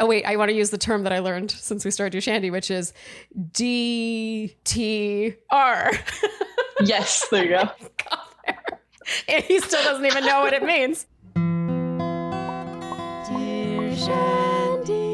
Oh wait, I want to use the term that I learned since we started dear Shandy, which is DTR. yes, there you go. and he still doesn't even know what it means. Dear Shandy.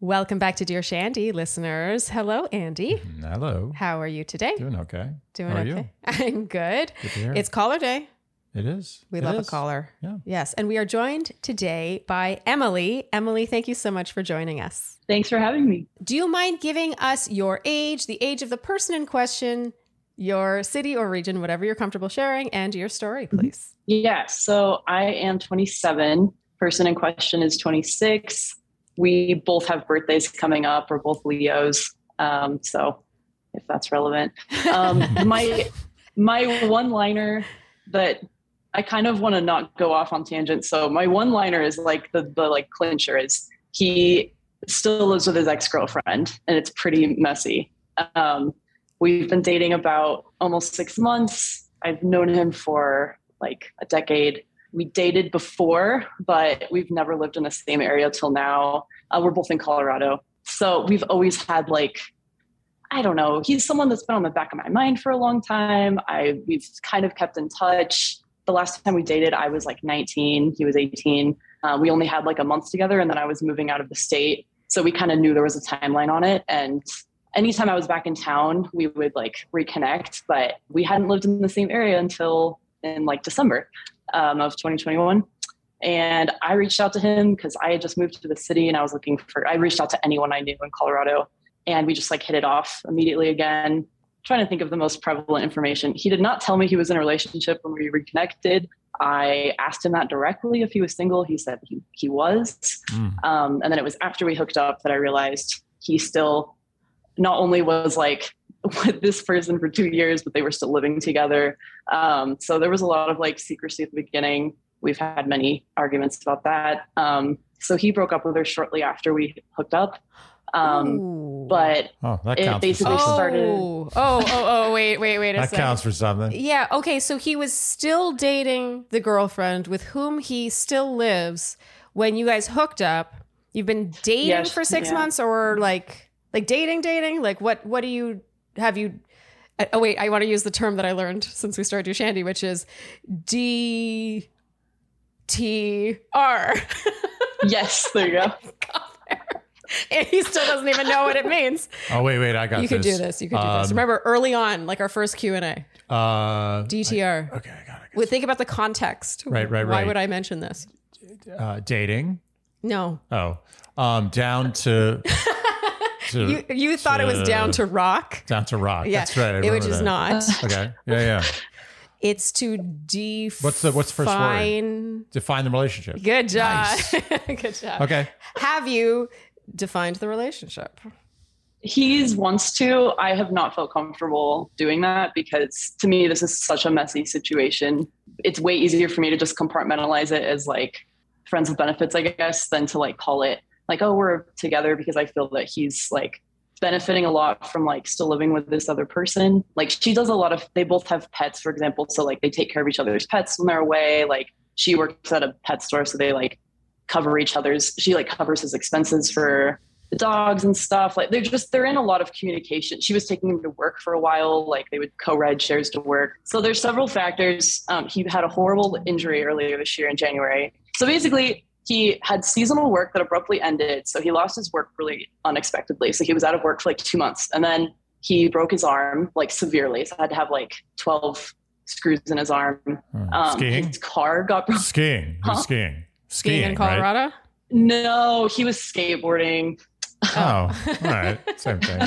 Welcome back to Dear Shandy, listeners. Hello, Andy. Mm, hello. How are you today? Doing okay. Doing How are okay. you? I'm good. Good to hear. It's caller day. It is. We It love is. a caller. Yeah. Yes. And we are joined today by Emily. Emily, thank you so much for joining us. Thanks for having me. Do you mind giving us your age, the age of the person in question, your city or region, whatever you're comfortable sharing, and your story, please? Yeah, so I am 27. Person in question is 26. We both have birthdays coming up. We're both Leos. Um, so if that's relevant. Um, my my one liner that I kind of want to not go off on tangent. So my one liner is like the the like clincher is he still lives with his ex-girlfriend and it's pretty messy. Um, we've been dating about almost six months. I've known him for like a decade. We dated before, but we've never lived in the same area till now. Uh, we're both in Colorado. So we've always had like, I don't know, he's someone that's been on the back of my mind for a long time. I we've kind of kept in touch. The last time we dated, I was like 19, he was 18. Uh, we only had like a month together, and then I was moving out of the state. So we kind of knew there was a timeline on it. And anytime I was back in town, we would like reconnect, but we hadn't lived in the same area until in like December um, of 2021. And I reached out to him because I had just moved to the city and I was looking for, I reached out to anyone I knew in Colorado and we just like hit it off immediately again. Trying to think of the most prevalent information. He did not tell me he was in a relationship when we reconnected. I asked him that directly if he was single. He said he, he was. Mm. Um, and then it was after we hooked up that I realized he still not only was like with this person for two years, but they were still living together. Um, so there was a lot of like secrecy at the beginning. We've had many arguments about that. Um, so he broke up with her shortly after we hooked up. Um, but Oh, that It counts. For basically started- Oh, oh, oh, oh, wait, wait, wait a that second. counts for something. Yeah, okay, so he was still dating the girlfriend with whom he still lives when you guys hooked up. You've been dating Yes, for 6 yeah. months or like like dating dating? Like what what do you have you uh, Oh wait, I want to use the term that I learned since we started Shandy, which is D T R. yes, there you go. And he still doesn't even know what it means. Oh wait, wait, I got You this. could do this. You could do this. Um, Remember early on, like our first Q and A, Uh, DTR. okay, I got it. Well, think about the context. Right, right, right. Why would I mention this? Uh, dating. No, Oh, um, down to, to you you thought it was down to rock. down to rock. Yeah, That's right. I it, which is that. not. Okay. Yeah, yeah. It's to define. What's the- what's the first word? Define the relationship. Good job. Nice. Good job. Okay. Have you defined the relationship? He's wants to. I have not felt comfortable doing that because to me, this is such a messy situation. It's way easier for me to just compartmentalize it as like friends with benefits, I guess, than to like call it like, oh, we're together because I feel that he's like benefiting a lot from like still living with this other person. Like she does a lot of, they both have pets, for example. So like they take care of each other's pets when they're away. Like she works at a pet store. So they like cover each other's, she like covers his expenses for the dogs and stuff. Like they're just they're in a lot of communication. She was taking him to work for a while. Like they would co-ride shares to work. So there's several factors. Um, he had a horrible injury earlier this year in January. So basically, he had seasonal work that abruptly ended. So he lost his work really unexpectedly. So he was out of work for like two months, and then he broke his arm like severely. So I had to have like 12 screws in his arm. Hmm. Um, skiing. His car got broken. Skiing. Huh? skiing. Skiing in right? Colorado? No, he was skateboarding. Oh, all right. Same thing.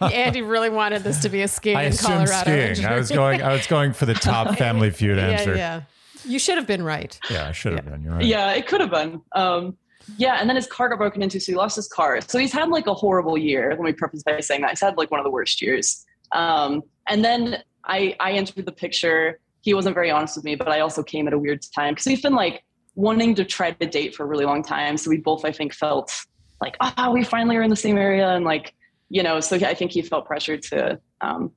Andy really wanted this to be a skiing I in assumed Colorado. skiing. I was going. I was going for the top Family Feud yeah, answer. yeah. You should have been right. Yeah, I should have been. You're right. Yeah, it could have been. Um, yeah, and then his car got broken into, so he lost his car. So he's had like a horrible year. Let me preface by saying that he's had like one of the worst years. Um, and then I I entered the picture. He wasn't very honest with me, but I also came at a weird time because we've been like wanting to try to date for a really long time. So we both, I think, felt like ah, we finally are in the same area, and like you know. So I think he felt pressured to um,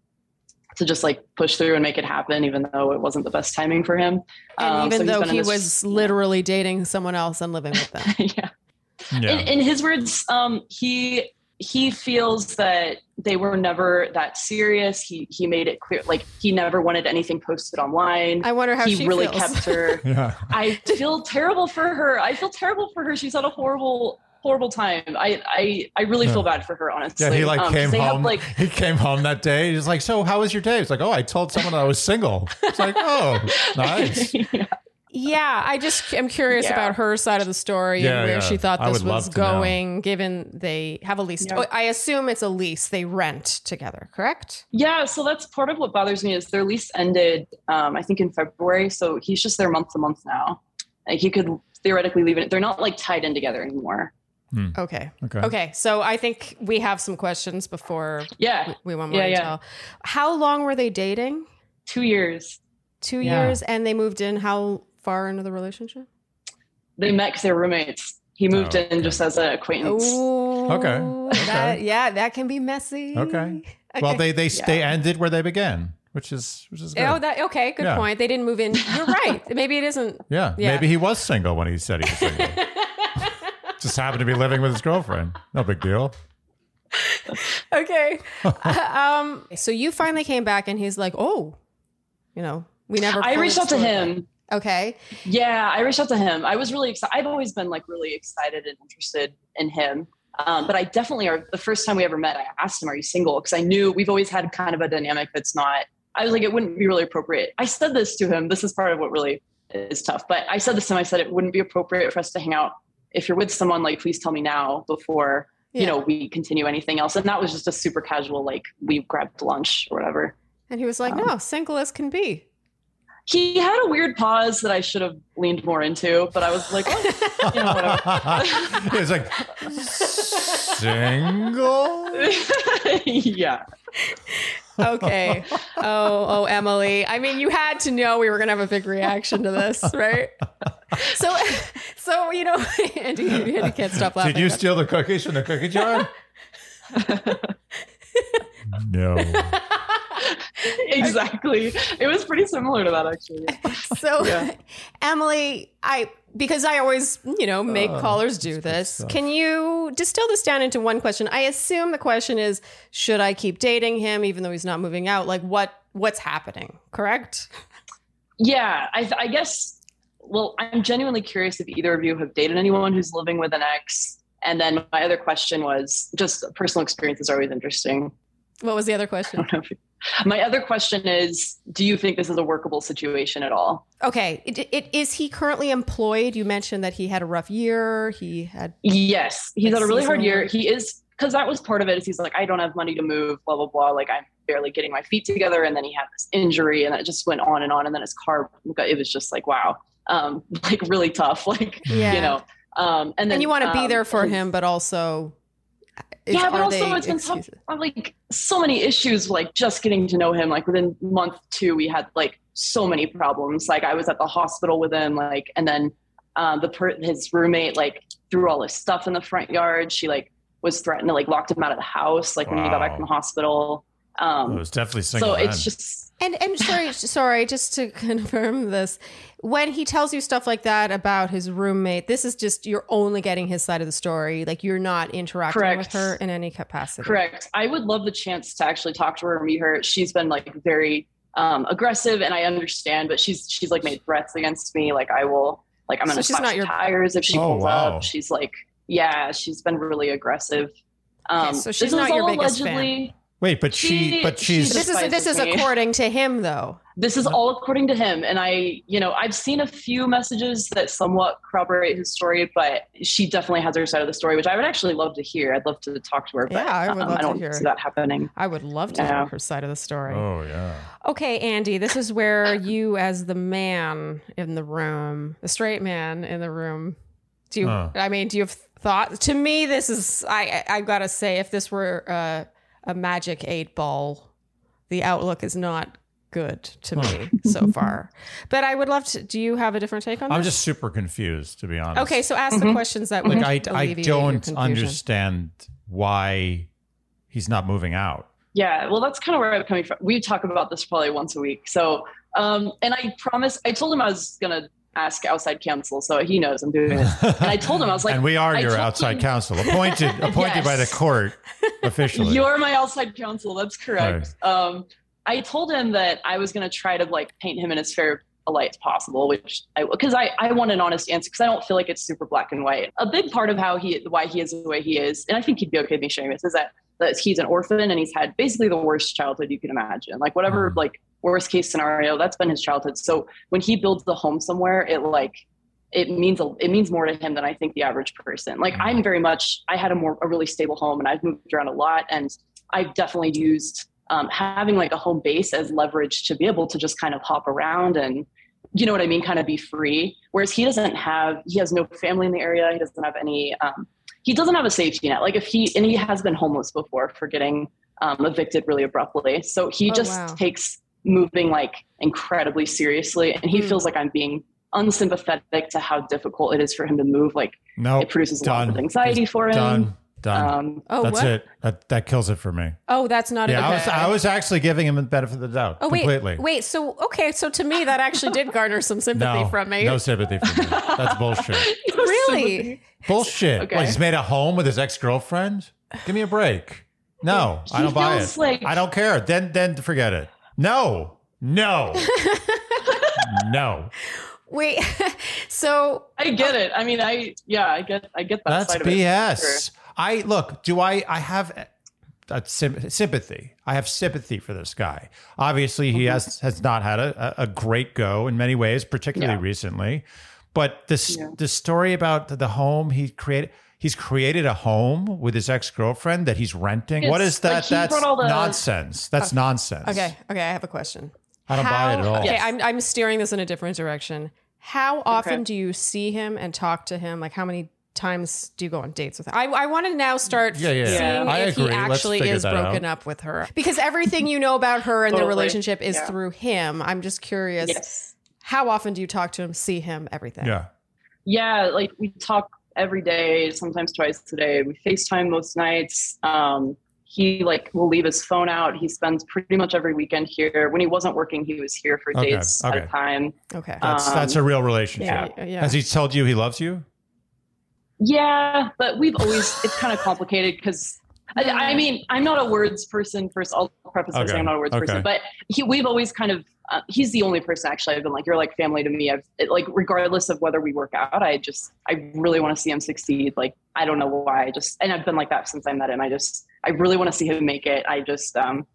to just like push through and make it happen, even though it wasn't the best timing for him. Um, so even he's though he this- was literally dating someone else and living with them. yeah. Yeah. in, in his words, um, he he feels that they were never that serious. He he made it clear, like he never wanted anything posted online. I wonder how he she really feels. kept her. yeah. I feel terrible for her. I feel terrible for her. She's had a horrible, horrible time. I I, I really feel bad for her, honestly. Yeah, he like Um, 'cause came they have, home. like he came home that day. He's like, "So, how was your day?" It's like, "Oh, I told someone I was single." It's like, "Oh, nice." yeah. Yeah, I just am curious Yeah. about her side of the story Yeah, and where yeah. she thought this was love to know. going, given they have a lease. Yeah. Oh, I assume it's a lease they rent together, correct? Yeah, so that's part of what bothers me is their lease ended, um, I think in February. So he's just there month to month now. Like he could theoretically leave it. They're not like tied in together anymore. Okay. Okay. Okay. So I think we have some questions before Yeah, we want more Yeah, yeah. How long were they dating? two years. Two Yeah. years, and they moved in how far into the relationship? They met because they were roommates. He moved Oh, in just as an acquaintance. Oh, Okay. That, yeah, that can be messy. Okay. Well, they they Yeah. they ended where they began, which is which is good. Oh, that okay. Good Yeah. point. They didn't move in. You're right. Maybe it isn't. yeah. Yeah. Maybe he was single when he said he was single. Just happened to be living with his girlfriend. No big deal. okay. um. So you finally came back, and he's like, "Oh, you know, we never." I reached out to him. that." Okay. Yeah, I reached out to him. I was really excited. I've always been like really excited and interested in him. Um, but I definitely are. The first time we ever met, I asked him, "Are you single?" Because I knew we've always had kind of a dynamic that's not. I was like, it wouldn't be really appropriate. I said this to him. This is part of what really is tough. But I said this to him. I said it wouldn't be appropriate for us to hang out. If you're with someone, like, please tell me now before you know we continue anything else. And that was just a super casual, like we grabbed lunch or whatever. And he was like, Um, "No, single as can be." He had a weird pause that I should have leaned more into, but I was like, oh, you know, whatever. he was like single. yeah. Okay. oh, oh, Emily. I mean, you had to know we were gonna have a big reaction to this, right? So, so you know, Andy, Andy can't stop laughing. Did you steal the cookies from the cookie jar? no. exactly. It was pretty similar to that, actually. so Yeah. emily i because i always you know make Oh, callers do this can you distill this down into one question i assume the question is should i keep dating him even though he's not moving out like what what's happening correct Yeah, I, I guess. Well, I'm genuinely curious if either of you have dated anyone who's living with an ex. And then my other question was just personal experiences are always interesting. What was the other question don't know if you- my other question is Do you think this is a workable situation at all? okay it, it, is he currently employed you mentioned that he had a rough year he had Yes, he's had a really hard year. He is because that was part of it. Is he's like, I don't have money to move, blah blah blah. Like I'm barely getting my feet together, and then he had this injury, and it just went on and on. And then his car, it was just like wow, um, like really tough. Like Yeah. you know, um, and then and you want to be um, there for his- him but also is- yeah, but also it's been tough. like so many issues. Like just getting to know him. Like within month two, we had like so many problems. Like I was at the hospital with him. Like and then um, the per- his roommate like threw all his stuff in the front yard. She like was threatened to like locked him out of the house. Like when he got back from the hospital. It Um, was definitely single. so it's just And and sorry, sorry, just to confirm this, when he tells you stuff like that about his roommate, this is just you're only getting his side of the story. Like you're not interacting with her in any capacity. Correct. I would love the chance to actually talk to her and meet her. She's been like very um, aggressive, and I understand, but she's she's like made threats against me. Like I will, like I'm So gonna she's slash not your- tires if she Oh, pulls wow. up. She's like, yeah, she's been really aggressive. Um, Okay, so she's this not is your all biggest fan. Allegedly. Wait, but she, she- but she she's. This is this is me. according to him, though. This is all according to him, and I, you know, I've seen a few messages that somewhat corroborate his story, but she definitely has her side of the story, which I would actually love to hear. I'd love to talk to her, but Yeah, I would um, love I to don't hear. see that happening. I would love to Yeah. hear her side of the story. oh yeah. Okay, Andy, this is where you, as the man in the room, the straight man in the room, do you? Huh. I mean, do you have thought? To me, this is. I I've gotta say, if this were uh, a magic eight ball, the outlook is not good to me so far. But I would love to. Do you have a different take on it. I'm this? just super confused, to be honest. okay. So ask the Mhm. questions that would Like I, I don't confusion. understand why he's not moving out. Yeah, well, that's kind of where I'm coming from. We talk about this probably once a week. So, um, and I promise, I told him I was gonna ask outside counsel, so he knows I'm doing it. And I told him I was like, and we are your outside him- counsel, appointed appointed by the court officially. You're my outside counsel. That's correct. Um, I told him that I was going to try to like paint him in as fair a light as possible, which I because I I want an honest answer because I don't feel like it's super black and white. A big part of how he why he is the way he is, and I think he'd be okay with me sharing this, is that that he's an orphan and he's had basically the worst childhood you can imagine. Like whatever Mhm. like worst case scenario, that's been his childhood. So when he builds the home somewhere, it like it means a, it means more to him than I think the average person. Like I'm very much I had a more a really stable home and I've moved around a lot and I've definitely used um, having like a home base as leverage to be able to just kind of hop around and you know what I mean, kind of be free. Whereas he doesn't have he has no family in the area. He doesn't have any. Um, he doesn't have a safety net. Like if he and he has been homeless before for getting um, evicted really abruptly. So he Oh, just wow. takes moving like incredibly seriously, and he Hmm. feels like I'm being unsympathetic to how difficult it is for him to move. Like no, it produces a lot of anxiety for him. done, done. Um, Oh, That's what? it. That, that kills it for me. Oh, that's not Yeah, a I was I was actually giving him the benefit of the doubt Oh wait, completely. wait. So okay, so to me that actually did garner some sympathy no, from me. no sympathy from me. That's bullshit. really? Bullshit. Okay. What, he's made a home with his ex girlfriend. Give me a break. No, I don't buy it. like- I don't care. Then then forget it. No, no, no. Wait. so I get uh, it. I mean, I yeah, I get I get that That's side of it. BS. Sure. I look. Do I? I have uh, a sym- sympathy. I have sympathy for this guy. Obviously, he mm-hmm. has has not had a, a great go in many ways, particularly Yeah. recently. But this Yeah. the story about the home he created. He's created a home with his ex girlfriend that he's renting. what It's is that? like That's brought the- nonsense. That's nonsense. okay, okay. I have a question. I don't buy it at all. Okay, Yes. I'm I'm steering this in a different direction. How often Okay. do you see him and talk to him? Like how many times do you go on dates with him? I I want to now start Yeah, yeah, yeah. seeing I if agree. he Let's actually is broken out. up with her because everything you know about her and their relationship is Yeah. through him. I'm just curious. Yes. How often do you talk to him, see him, everything? Yeah. Yeah, like we talk every day, sometimes twice a day. We FaceTime most nights. Um, he like will leave his phone out. He spends pretty much every weekend here. When he wasn't working, he was here for Okay, dates at a time. Okay. That's Um, that's a real relationship. yeah. yeah. Has he told you he loves you? Yeah, but we've always it's kind of complicated because I, I mean I'm not a words person. First, I'll preface by Okay, saying I'm not a words okay. person, but he we've always kind of uh, he's the only person actually I've been like you're like family to me. I've it, like regardless of whether we work out, I just I really want to see him succeed. Like I don't know why, I just and I've been like that since I met him. I just I really want to see him make it. I just um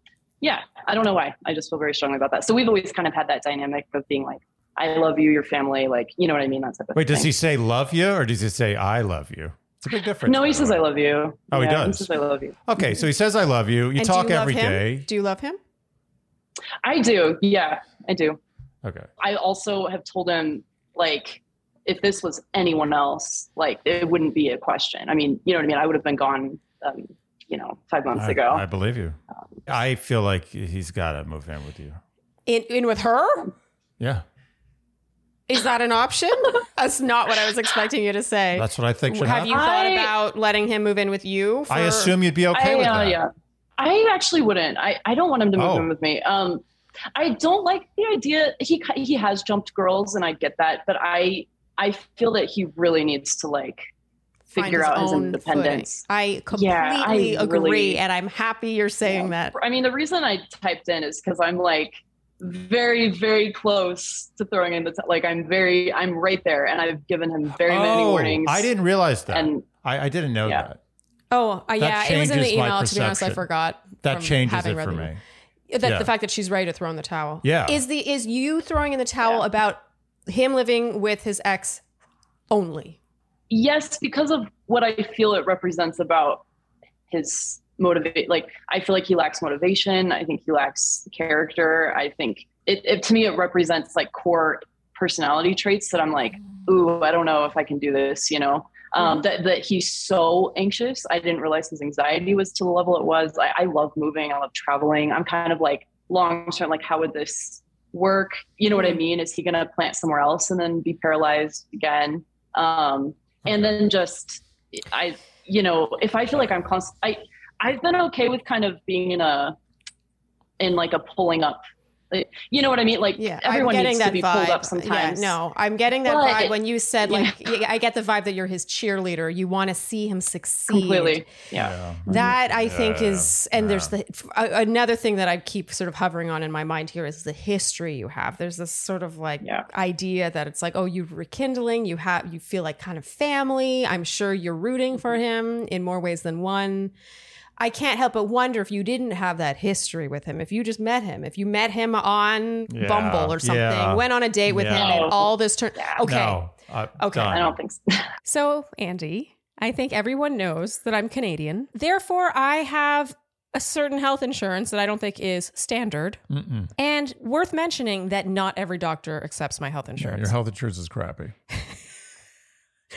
yeah I don't know why. I just feel very strongly about that. So we've always kind of had that dynamic of being like I love you, your family, like you know what I mean. That type of Wait, does he say love you or does he say I love you? It's a big difference. No, he says way. I love you. Oh, he does? He says I love you. Okay, so he says I love you. You And talk do you love every him? day. Do you love him? I do. Yeah, I do. Okay. I also have told him like if this was anyone else, like it wouldn't be a question. I mean, you know what I mean? I would have been gone, um, you know, five months I, ago. I believe you. I feel like he's got to move in with you. In in with her? Yeah, Is that an option? That's not what I was expecting you to say. that's what I think should Have happen. you thought I- about letting him move in with you? For, I assume you'd be okay I, with uh, that. yeah. I actually wouldn't. I, I don't want him to move Oh. in with me. Um, I don't like the idea. He he has jumped girls, and I get that, but I I feel that he really needs to like find figure out his independence. footing. I completely Yeah, I agree, really- and I'm happy you're saying that. I mean, the reason I typed in is because I'm like very, very close to throwing in the t- like. I'm very, I'm right there, and I've given him very many Oh, warnings. I didn't realize that. and I, I didn't know Yeah. that. Oh, uh, yeah, it was in the email. To be honest, I forgot. That from changes having it for the me. email. That Yeah. the fact that she's ready to throw in the towel. Yeah. Is the is you throwing in the towel Yeah. about him living with his ex only? yes, because of what I feel it represents about his motivate. Like, I feel like he lacks motivation. I think he lacks character. I think it, it to me it represents like core personality traits that I'm like, ooh, I don't know if I can do this. You know. Um, that, that he's so anxious. I didn't realize his anxiety was to the level it was. I, I love moving. I love traveling. I'm kind of like long term, like, how would this work? You know what I mean? Is he going to plant somewhere else and then be paralyzed again? Um, and then just, I, you know, if I feel like I'm constant, I, I've been okay with kind of being in a, in like a pulling up you know what I mean? Like Yeah, everyone I'm getting needs that to be vibe. pulled up sometimes. Yeah, no, I'm getting that But- vibe when you said Yeah. like yeah, I get the vibe that you're his cheerleader. You want to see him succeed. completely. Yeah. That I think Yeah, is, and there's the uh, another thing that I keep sort of hovering on in my mind here is the history you have. There's this sort of like Yeah. idea that it's like, oh, you're rekindling. You have, you feel like kind of family. I'm sure you're rooting for him in more ways than one. I can't help but wonder if you didn't have that history with him, if you just met him, if you met him on Yeah, Bumble or something, yeah. went on a date with him, and all this turn. Okay, No, uh, Okay. done. I don't think so. so, Andy, I think everyone knows that I'm Canadian. Therefore, I have a certain health insurance that I don't think is standard. Mm-mm. And worth mentioning that not every doctor accepts my health Yeah, insurance. your health insurance is crappy.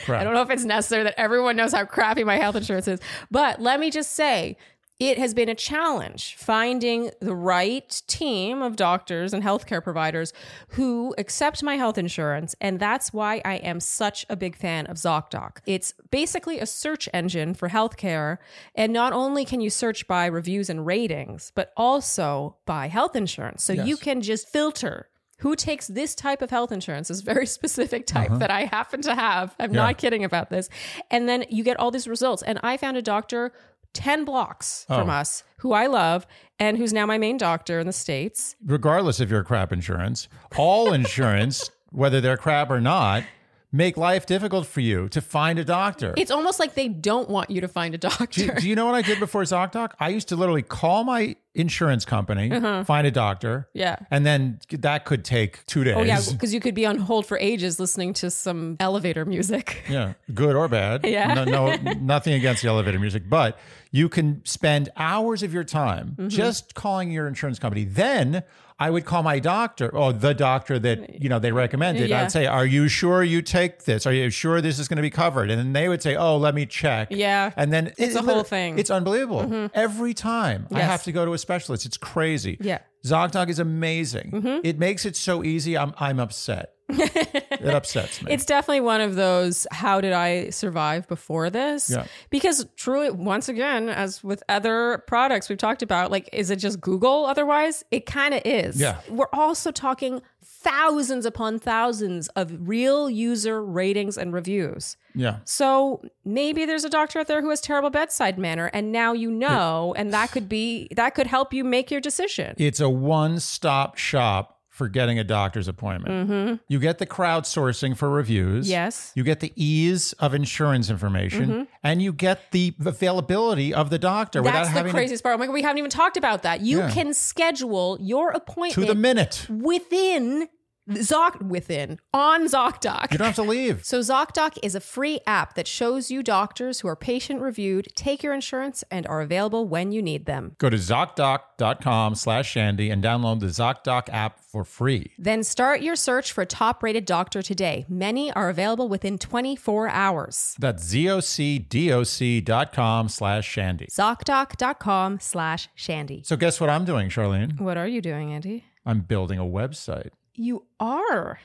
Crap. I don't know if it's necessary that everyone knows how crappy my health insurance is, but let me just say it has been a challenge finding the right team of doctors and healthcare providers who accept my health insurance. And that's why I am such a big fan of ZocDoc. It's basically a search engine for healthcare. And not only can you search by reviews and ratings, but also by health insurance. So you can just filter who takes this type of health insurance, this very specific type uh-huh. that I happen to have. I'm Yeah. not kidding about this. And then you get all these results. And I found a doctor 10 blocks from Oh. us who I love and who's now my main doctor in the States. Regardless of your crap insurance, all insurance, whether they're crap or not, make life difficult for you to find a doctor. It's almost like they don't want you to find a doctor. do, do you know what I did before ZocDoc? I used to literally call my insurance company, find a doctor, Uh-huh. yeah. and then that could take two days. Oh, yeah, because you could be on hold for ages listening to some elevator music. Yeah, good or bad. Yeah. No, no, nothing against the elevator music, but you can spend hours of your time Mm-hmm. just calling your insurance company. Then I would call my doctor or the doctor that you know they recommended. Yeah. I'd say, "Are you sure you take this? Are you sure this is going to be covered?" And then they would say, "Oh, let me check." Yeah. and then It's a whole thing. Mm-hmm. It's unbelievable. Every time I have to go to a specialist, it's crazy. Yeah. Mm-hmm. ZocDoc is amazing. It makes it so easy. I'm I'm upset. it upsets me. It's definitely one of those how did I survive before this? Yeah. Because truly, once again, as with other products we've talked about, like, is it just Google otherwise? It kind of is. Yeah. We're also talking thousands upon thousands of real user ratings and reviews. yeah. So maybe there's a doctor out there who has terrible bedside manner, and now you know, and that could be that could help you make your decision. It's a one stop shop for getting a doctor's appointment. You get the crowdsourcing for reviews. Mm-hmm. Yes. You get the ease of insurance information and you get the availability of the doctor without That's the craziest part. Oh my god, we haven't even talked about that. You Yeah. can schedule your appointment to the minute. within Zoc within on ZocDoc. You don't have to leave. So ZocDoc is a free app that shows you doctors who are patient reviewed, take your insurance, and are available when you need them. Go to ZocDoc.com slash Shandy and download the ZocDoc app for free. Then start your search for a top-rated doctor today. Many are available within 24 hours. That's ZocDoc.com slash Shandy. ZocDoc.com slash Shandy. So guess what I'm doing, Charlene? What are you doing, Andy? I'm building a website. You are.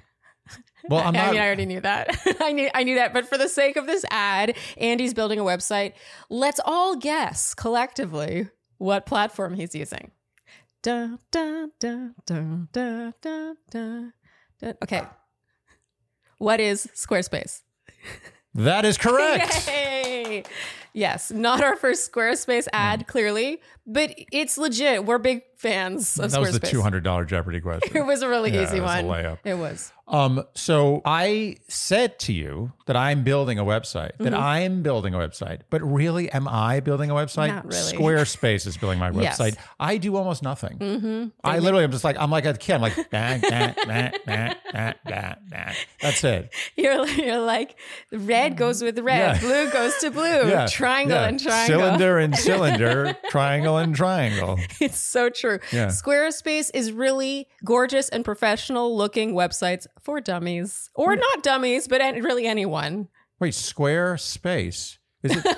Well, I'm I mean, I already knew that. I knew I knew that, but for the sake of this ad, Andy's building a website. Let's all guess collectively what platform he's using. Dun, dun, dun, dun, dun, dun, dun. Okay. What is Squarespace? that is correct. Yay! Yes, not our first Squarespace ad, clearly, but it's legit. We're big fans of Squarespace. that was the $200 Jeopardy question. It was a really Yeah, easy it was a one. layup. It was. Um, so I said to you that I'm building a website, that I'm building a website, but really, am I building a website? Mm-hmm. Not really. Squarespace is building my website. Yes. I do almost nothing. Mm-hmm. I literally am just like, I'm like a kid. I'm like, bah, bah, bah, bah, bah, bah, bah. that's it. You're, you're like red goes with red, Yeah. blue goes to blue, Yeah. triangle and triangle. Cylinder and cylinder, triangle and triangle. It's so true. Yeah. Squarespace is really gorgeous and professional looking websites for dummies or not dummies, but really anyone. Wait, Squarespace? Is it?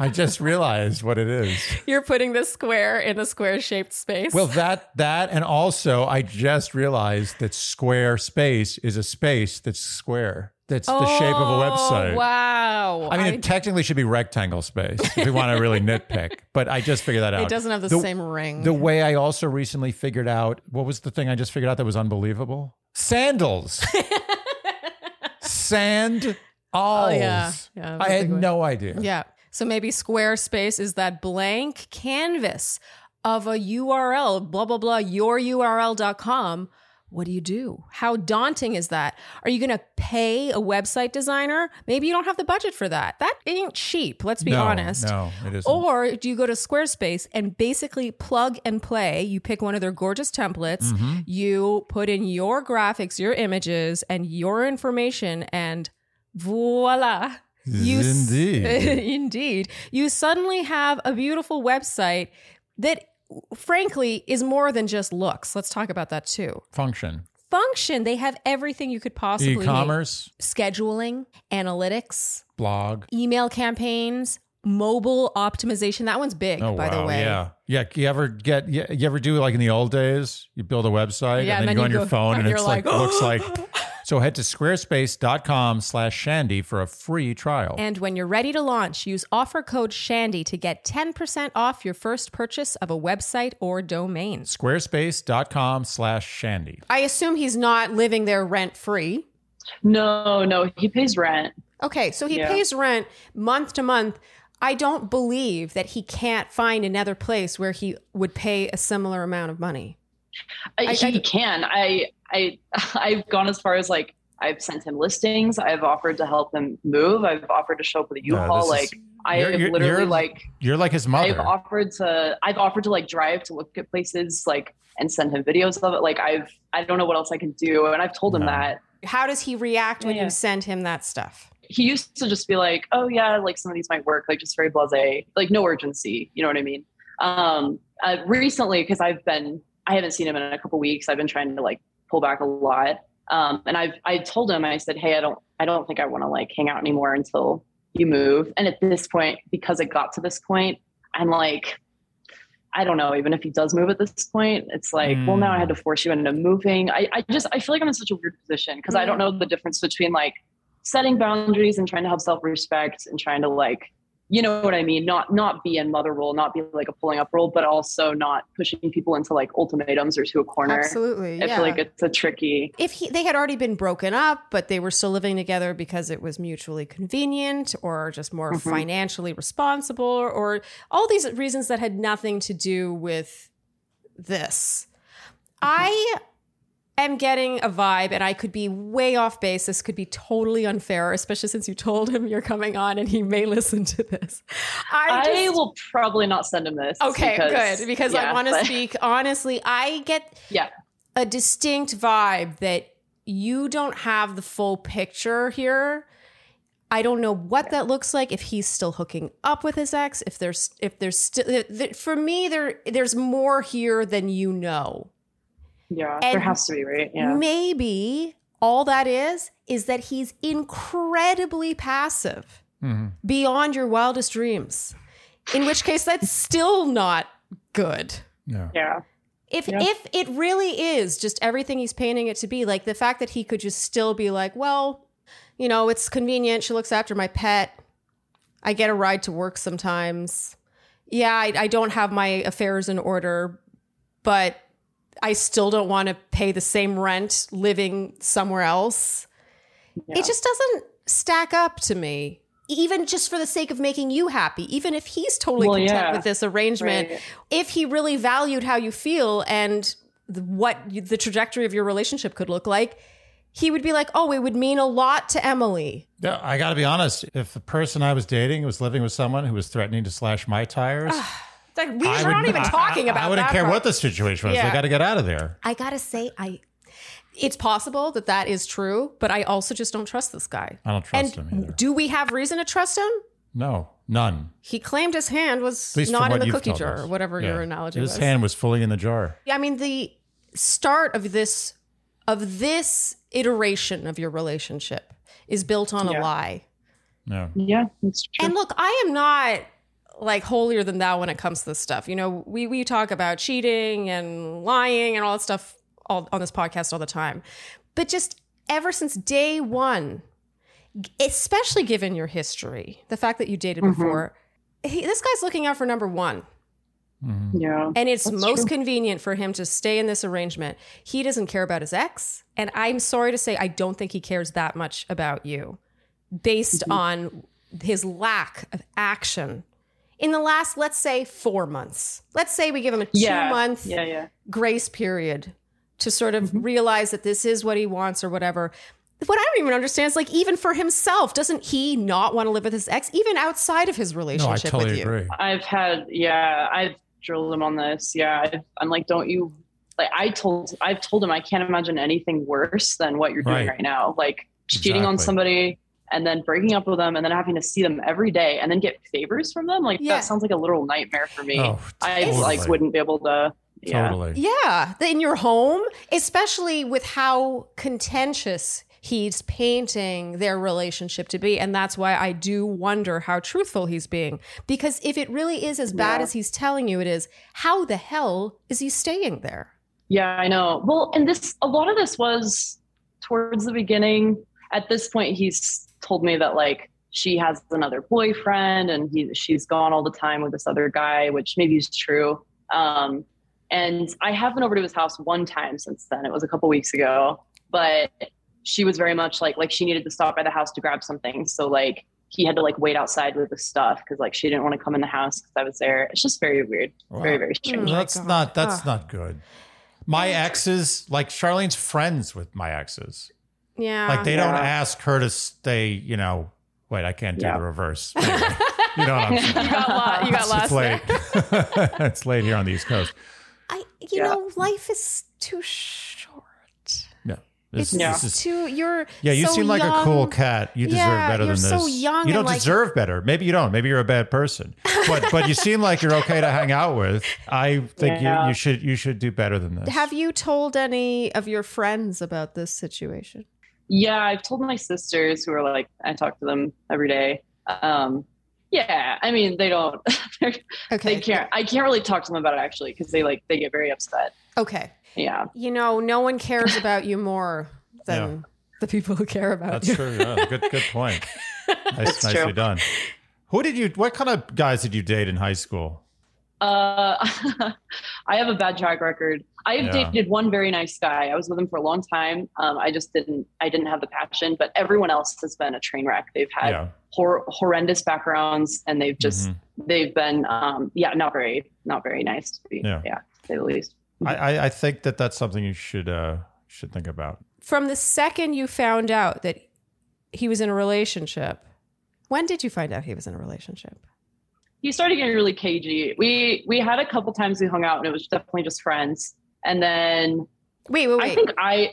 I just realized what it is. You're putting the square in a square shaped space. Well, that that and also I just realized that square space is a space that's square. That's the shape of a Oh, website. Wow. I mean, it technically should be rectangle space if we want to really nitpick, but I just figured that out. it doesn't have the, same ring. The way I also recently figured out what was the thing I just figured out that was unbelievable? Sandals. Sand oh yeah. yeah I had one. no idea. Yeah. So maybe Squarespace is that blank canvas of a URL, blah, blah, blah, yoururl.com. What do you do? How daunting is that? Are you going to pay a website designer? Maybe you don't have the budget for that. That ain't cheap, let's be no, honest. No, it isn't. Or do you go to Squarespace and basically plug and play? You pick one of their gorgeous templates, Mm-hmm. you put in your graphics, your images, and your information, and voila. You Indeed. indeed. You suddenly have a beautiful website that, frankly, is more than just looks. Let's talk about that too. Function. Function, they have everything you could possibly need. E-commerce, Scheduling, analytics, blog. email campaigns, mobile optimization. That one's big, Oh by wow, the way. yeah, yeah. You ever get? You, you ever do like in the old days? You build a website Yeah, and then, and you go then on you your go- phone and you're it's like, like, looks like. Oh. So head to squarespace.com/slash Shandy for a free trial. And when you're ready to launch, use offer code SHANDY to get 10% off your first purchase of a website or domain. squarespace.com/slash Shandy. I assume he's not living there rent free. No, no, he pays rent. Okay, so he Yeah. pays rent month to month. I don't believe that he can't find another place where he would pay a similar amount of money. I, I- he I- can. I, I, I've gone as far as like I've sent him listings. I've offered to help him move. I've offered to show up with a No, U-Haul. this like is- I you're- have you're- literally you're- like You're like his mother. I've offered to I've offered to like drive to look at places like and send him videos of it. Like I've I don't know what else I can do, and I've told him that. How does he react when Yeah. you send him that stuff? He used to just be like, "Oh yeah, like some of these might work," like just very blasé, like no urgency. You know what I mean? Um, uh, recently, because I've been I haven't seen him in a couple weeks. I've been trying to like pull back a lot. Um, and I've I told him I said, "Hey, I don't I don't think I want to like hang out anymore until you move." And at this point, because it got to this point, I'm like. I don't know, even if he does move at this point, it's like, well, now I had to force you into moving. I, I just, I feel like I'm in such a weird position because I don't know the difference between like setting boundaries and trying to have self-respect and trying to like, you know what I mean? Not, not be in mother role, not be like a pulling up role, but also not pushing people into like ultimatums or to a corner. Absolutely. I yeah. feel like it's a tricky, if he, they had already been broken up, but they were still living together because it was mutually convenient or just more Mhm. financially responsible or, or all these reasons that had nothing to do with this. I am getting a vibe, and I could be way off base. This could be totally unfair, especially since you told him you're coming on and he may listen to this. I, I, just- will probably not send him this. Okay, because- good. Because I want to speak honestly. I get Yeah. a distinct vibe that you don't have the full picture here. I don't know what that looks like. If he's still hooking up with his ex, if there's if there's still for me there there's more here than you know. Yeah. And there has to be, right? Yeah. Maybe all that is is that he's incredibly passive Mhm. beyond your wildest dreams. In which case that's still not good. Yeah. Yeah. If Yeah. if it really is just everything he's painting it to be, like the fact that he could just still be like, well, you know, it's convenient. She looks after my pet. I get a ride to work sometimes. Yeah, I, I don't have my affairs in order, but I still don't want to pay the same rent living somewhere else. Yeah. It just doesn't stack up to me. Even just for the sake of making you happy, even if he's totally Well, content yeah. with this arrangement, Right. if he really valued how you feel and what the trajectory of your relationship could look like, he would be like, "Oh, it would mean a lot to Emily." Yeah, I got to be honest. If the person I was dating was living with someone who was threatening to slash my tires, It's Like we, I we're not even I- talking I, about. I wouldn't that care part. what the situation was. Yeah. They got to get out of there. I gotta say, I. It's possible that that is true, but I also just don't trust this guy. I don't trust and him either. do we have reason to trust him? No, none. He claimed his hand was not in the cookie jar, us. or whatever your Yeah. analogy His was. hand was fully in the jar. Yeah, I mean, the start of this of this iteration of your relationship is built on a lie. No. Yeah. It's true. And look, I am not like holier than thou when it comes to this stuff. You know, we we talk about cheating and lying and all that stuff all, on this podcast all the time. But just ever since day one, especially given your history, the fact that you dated Mhm. before. He, this guy's looking out for number one. Mhm. Yeah. And it's most true. convenient for him to stay in this arrangement. He doesn't care about his ex. And I'm sorry to say, I don't think he cares that much about you based Mm-hmm. on his lack of action in the last, let's say, four months. Let's say we give him a two Yeah. month Yeah. Yeah. grace period to sort of Mhm. realize that this is what he wants or whatever. What I don't even understand is like, even for himself, doesn't he not want to live with his ex, even outside of his relationship No, I relationship with totally you? agree. I've had, yeah, I've drilled him on this. Yeah. I've, I'm like, don't you, like, I told, I've told him I can't imagine anything worse than what you're doing Right. right, now. Like cheating on somebody and then breaking up with them and then having to see them every day and then get favors from them. Like, Yeah. that sounds like a literal nightmare for me. Oh, I like wouldn't be able to, yeah. totally. Yeah, in your home, especially with how contentious he's painting their relationship to be. And that's why I do wonder how truthful he's being. Because if it really is as bad Yeah. as he's telling you it is, how the hell is he staying there? Yeah, I know. Well, and this a lot of this was towards the beginning. At this point, he's told me that like she has another boyfriend and he she's gone all the time with this other guy, which maybe is true. Um, and I have been over to his house one time since then. It was a couple weeks ago, but she was very much like like she needed to stop by the house to grab something. So like he had to like wait outside with the stuff because like she didn't want to come in the house because I was there. It's just very weird, Wow. very very strange. My that's God. not that's Ah. not good. My exes, like Charlene's friends with my exes. Yeah. Like they don't ask her to stay, you know. Wait, I can't do Yeah. the reverse. Anyway, you know what I'm saying. you got lost. You got It's- lost it's late. it's late here on the East Coast. I, you Yeah. know, life is too short. Yeah. This, It's Yeah. this is too. You're. Yeah, you so seem like a cool cat. You deserve Yeah, better you're than so this. young you don't like- deserve better. Maybe you don't. Maybe you're a bad person. But but you seem like you're okay to hang out with. I think Yeah. you, you should you should do better than this. Have you told any of your friends about this situation? Yeah, I've told my sisters who are like, I talk to them every day. Um, yeah, I mean, they don't, they're- Okay. they can't, I can't really talk to them about it actually because they like, they get very upset. Okay. Yeah. You know, no one cares about you more than the people who care about That's you. That's true. Yeah. Good good point. Nice, That's nicely true. done. Who did you? What kind of guys did you date in high school? Uh, I have a bad track record. I have Yeah. dated one very nice guy. I was with him for a long time. Um, I just didn't, I didn't have the passion, but everyone else has been a train wreck. They've had yeah. hor- horrendous backgrounds and they've just, Mhm. they've been, um, yeah, not very, not very nice to be, Yeah. yeah, to say the least. I, I I think that that's something you should uh should think about. From the second you found out that he was in a relationship, when did you find out he was in a relationship? He started getting really cagey. We we had a couple times we hung out and it was definitely just friends. And then Wait, wait, wait. I think I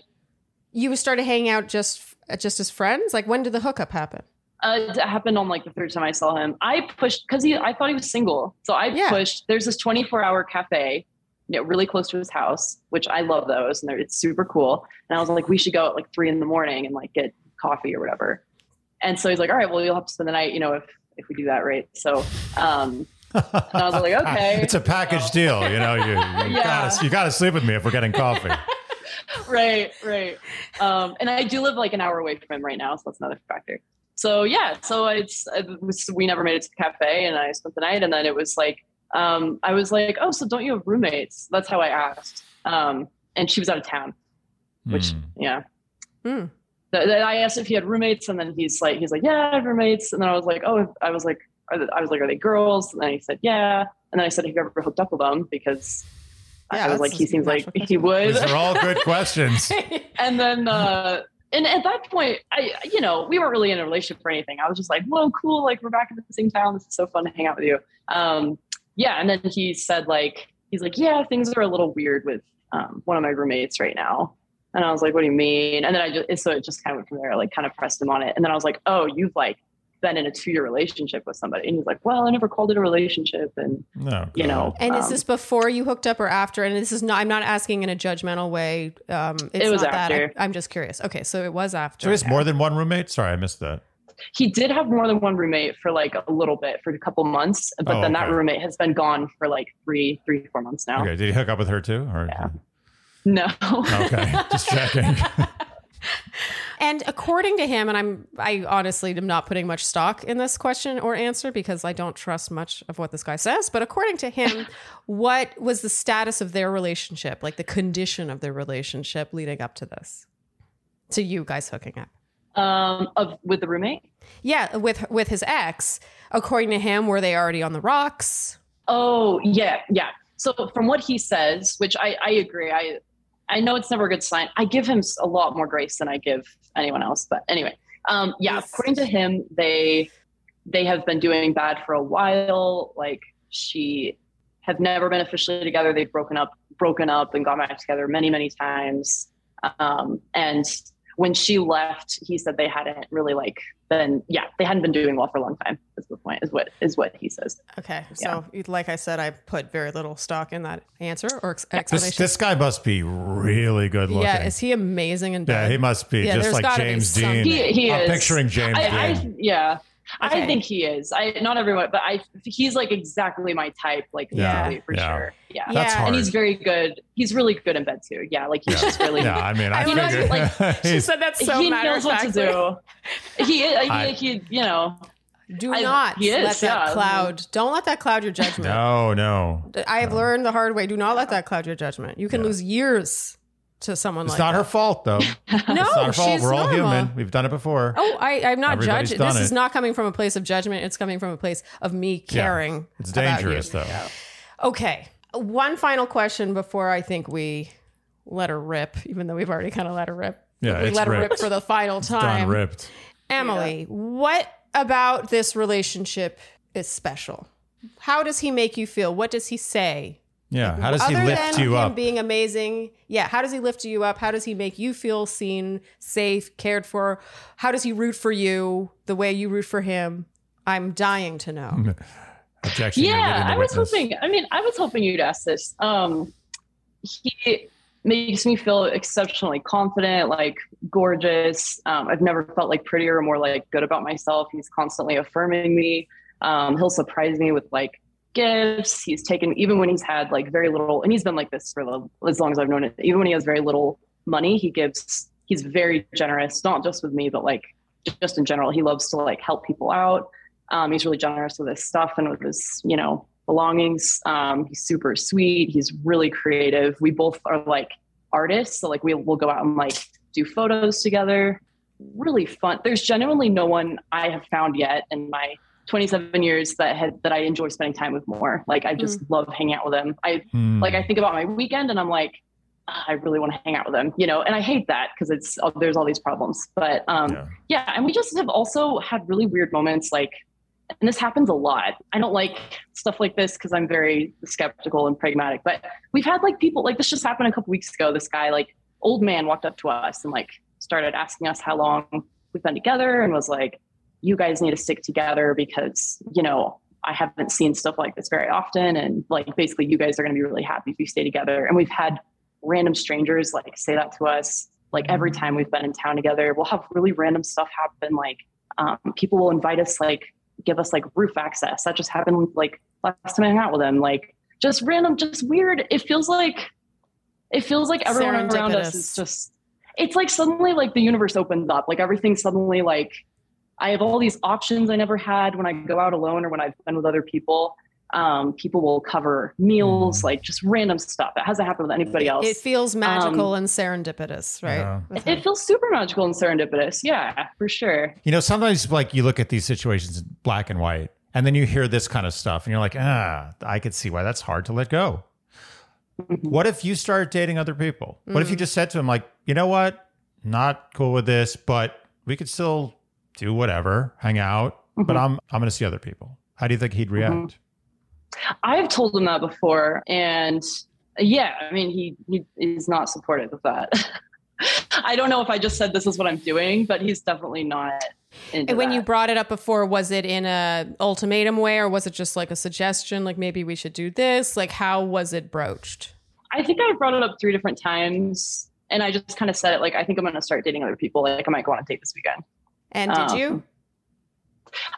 you started hanging out just just as friends? Like when did the hookup happen? uh, it happened on like the third time I saw him. I pushed because he I thought he was single, so I Yeah. pushed. There's this 24 hour cafe, you know, really close to his house, which I love those, and they're, it's super cool. And I was like, we should go at like three in the morning and like get coffee or whatever. And so he's like, all right, well, you'll have to spend the night, you know, if if we do that, right? So. um I was like, okay. it's a package So- deal. You know, you, you Yeah. gotta you gotta sleep with me if we're getting coffee. right, right. Um, and I do live like an hour away from him right now, so that's another factor. So yeah, so it's it was, we never made it to the cafe, and I spent the night, and then it was like um, I was like, oh, so don't you have roommates? That's how I asked, um, and she was out of town, which Hmm. yeah. Hmm. Th- I asked if he had roommates, and then he's like, he's like, yeah, I have roommates, and then I was like, oh, I was like, are they, I was like, are they girls? And then he said, yeah, and then I said, have you ever hooked up with them? Because Yeah, I was like, he seems like natural he would. These are all good questions. and then uh and at that point i you know we weren't really in a relationship or anything i was just like whoa cool like we're back in the same town this is so fun to hang out with you um yeah and then he said like he's like yeah things are a little weird with um, one of my roommates right now and i was like what do you mean and then i just so it just kind of went from there like kind of pressed him on it and then i was like oh you've like been in a two-year relationship with somebody and he's like well i never called it a relationship and No, You know, God. And is Um, this before you hooked up or after? And this is not, I'm not asking in a judgmental way. Um, it's It was not that. after. I, am just curious. Okay. So it was after. So he has more than one roommate. Sorry, I missed that. he did have more than one roommate for like a little bit for a couple months but Oh, then that roommate has been gone for like three three four months now Okay, did he hook up with her too? Or Yeah. No okay, just checking. And according to him, and I'm I honestly am not putting much stock in this question or answer because I don't trust much of what this guy says, but according to him, what was the status of their relationship, like the condition of their relationship leading up to this? To you guys hooking up. Um, of with the roommate. Yeah, with with his ex. According to him, were they already on the rocks? Oh yeah, yeah. So from what he says, which I, I agree, I I know it's never a good sign. I give him a lot more grace than I give anyone else. But anyway, um, yeah, yes. according to him, they they have been doing bad for a while. Like she have never been officially together. They've broken up, broken up, and gone back together many, many times. Um, and when she left, he said they hadn't really like been, yeah, they hadn't been doing well for a long time. Is the point? Is what is what he says. Okay, so yeah. like I said, I put very little stock in that answer or ex- explanation. This, this, guy must be really good looking. Yeah, is he amazing and Yeah, he must be yeah, just like James Dean. He, he I'm is. picturing James I, Dean. I, yeah, Okay. I think he is. I not everyone, but I he's like exactly my type, like yeah, for yeah. sure. Yeah, That's yeah. Hard. and he's very good. He's really good in bed too. Yeah, like he's just really. yeah, I mean, I, I figured, like she said that's so he knows what to do. He, he, I, he, you know. Do not is, let that yeah. cloud. Don't let that cloud your judgment. No, no. I have no. learned the hard way. Do not let that cloud your judgment. You can lose years to someone like it's like not that. her fault though. no, it's not her fault. she's We're all normal. human. We've done it before. Oh, I, I'm not judging. This it. is not coming from a place of judgment. It's coming from a place of me caring. Yeah. It's about dangerous you. though. Okay. One final question before I think we let her rip, even though we've already kind of let her rip. Yeah, we it's let her rip for the final It's time. done ripped. Emily, what about this relationship is special? How does he make you feel? What does he say? Yeah. How does Other he lift than you him up? being amazing, yeah. How does he lift you up? How does he make you feel seen, safe, cared for? How does he root for you the way you root for him? I'm dying to know. Objection. Yeah, I was witness. hoping. I mean, I was hoping you'd ask this. Um, he makes me feel exceptionally confident, like gorgeous. Um, I've never felt like prettier or more like good about myself. He's constantly affirming me. Um, he'll surprise me with like gifts. He's taken even when he's had like very little, and he's been like this for as long as I've known it. Even when he has very little money, he gives. He's very generous, not just with me, but like just in general. He loves to like help people out. Um, he's really generous with his stuff and with his, you know, belongings. Um, he's super sweet. He's really creative. We both are like artists, so like we will go out and like do photos together. Really fun. There's genuinely no one I have found yet in my 27 years that had that I enjoy spending time with more. Like I just love hanging out with them. I Hmm. like I think about my weekend and I'm like, "Ah, I really want to hang out with them, you know. And I hate that because it's oh, there's all these problems. But um, Yeah. yeah, and we just have also had really weird moments like and this happens a lot. I don't like stuff like this because I'm very skeptical and pragmatic. But we've had like people like this just happened a couple weeks ago. This guy, like old man, walked up to us and like started asking us how long we've been together and was like, "You guys need to stick together because you know I haven't seen stuff like this very often, and like basically you guys are going to be really happy if you stay together." And we've had random strangers like say that to us like every time we've been in town together. We'll have really random stuff happen like um, people will invite us like give us like roof access. That just happened like last time I hung out with them. Like just random, just weird. It feels like it feels like everyone around us is just it's like suddenly like the universe opens up. Like everything suddenly like I have all these options I never had when I go out alone or when I've been with other people. Um, people will cover meals, like just random stuff. It hasn't happened with anybody else. It feels magical and serendipitous, right? Yeah. With it feels super magical and serendipitous. Yeah, for sure. You know, sometimes like you look at these situations in black and white, and then you hear this kind of stuff, and you're like, ah, I could see why that's hard to let go. What if you started dating other people? What if you just said to him, like, you know what, not cool with this, but we could still do whatever, hang out, but mm-hmm. I'm I'm going to see other people. How do you think he'd react? Mm-hmm. I've told him that before, and yeah, I mean, he, he is not supportive of that. I don't know if I just said this is what I'm doing, but he's definitely not. Into And when that. you brought it up before, was it in a ultimatum way, or was it just like a suggestion, like maybe we should do this? Like, how was it broached? I think I brought it up three different times, and I just kind of said it like, I think I'm going to start dating other people. Like, I might go on a date this weekend. And did Um, you?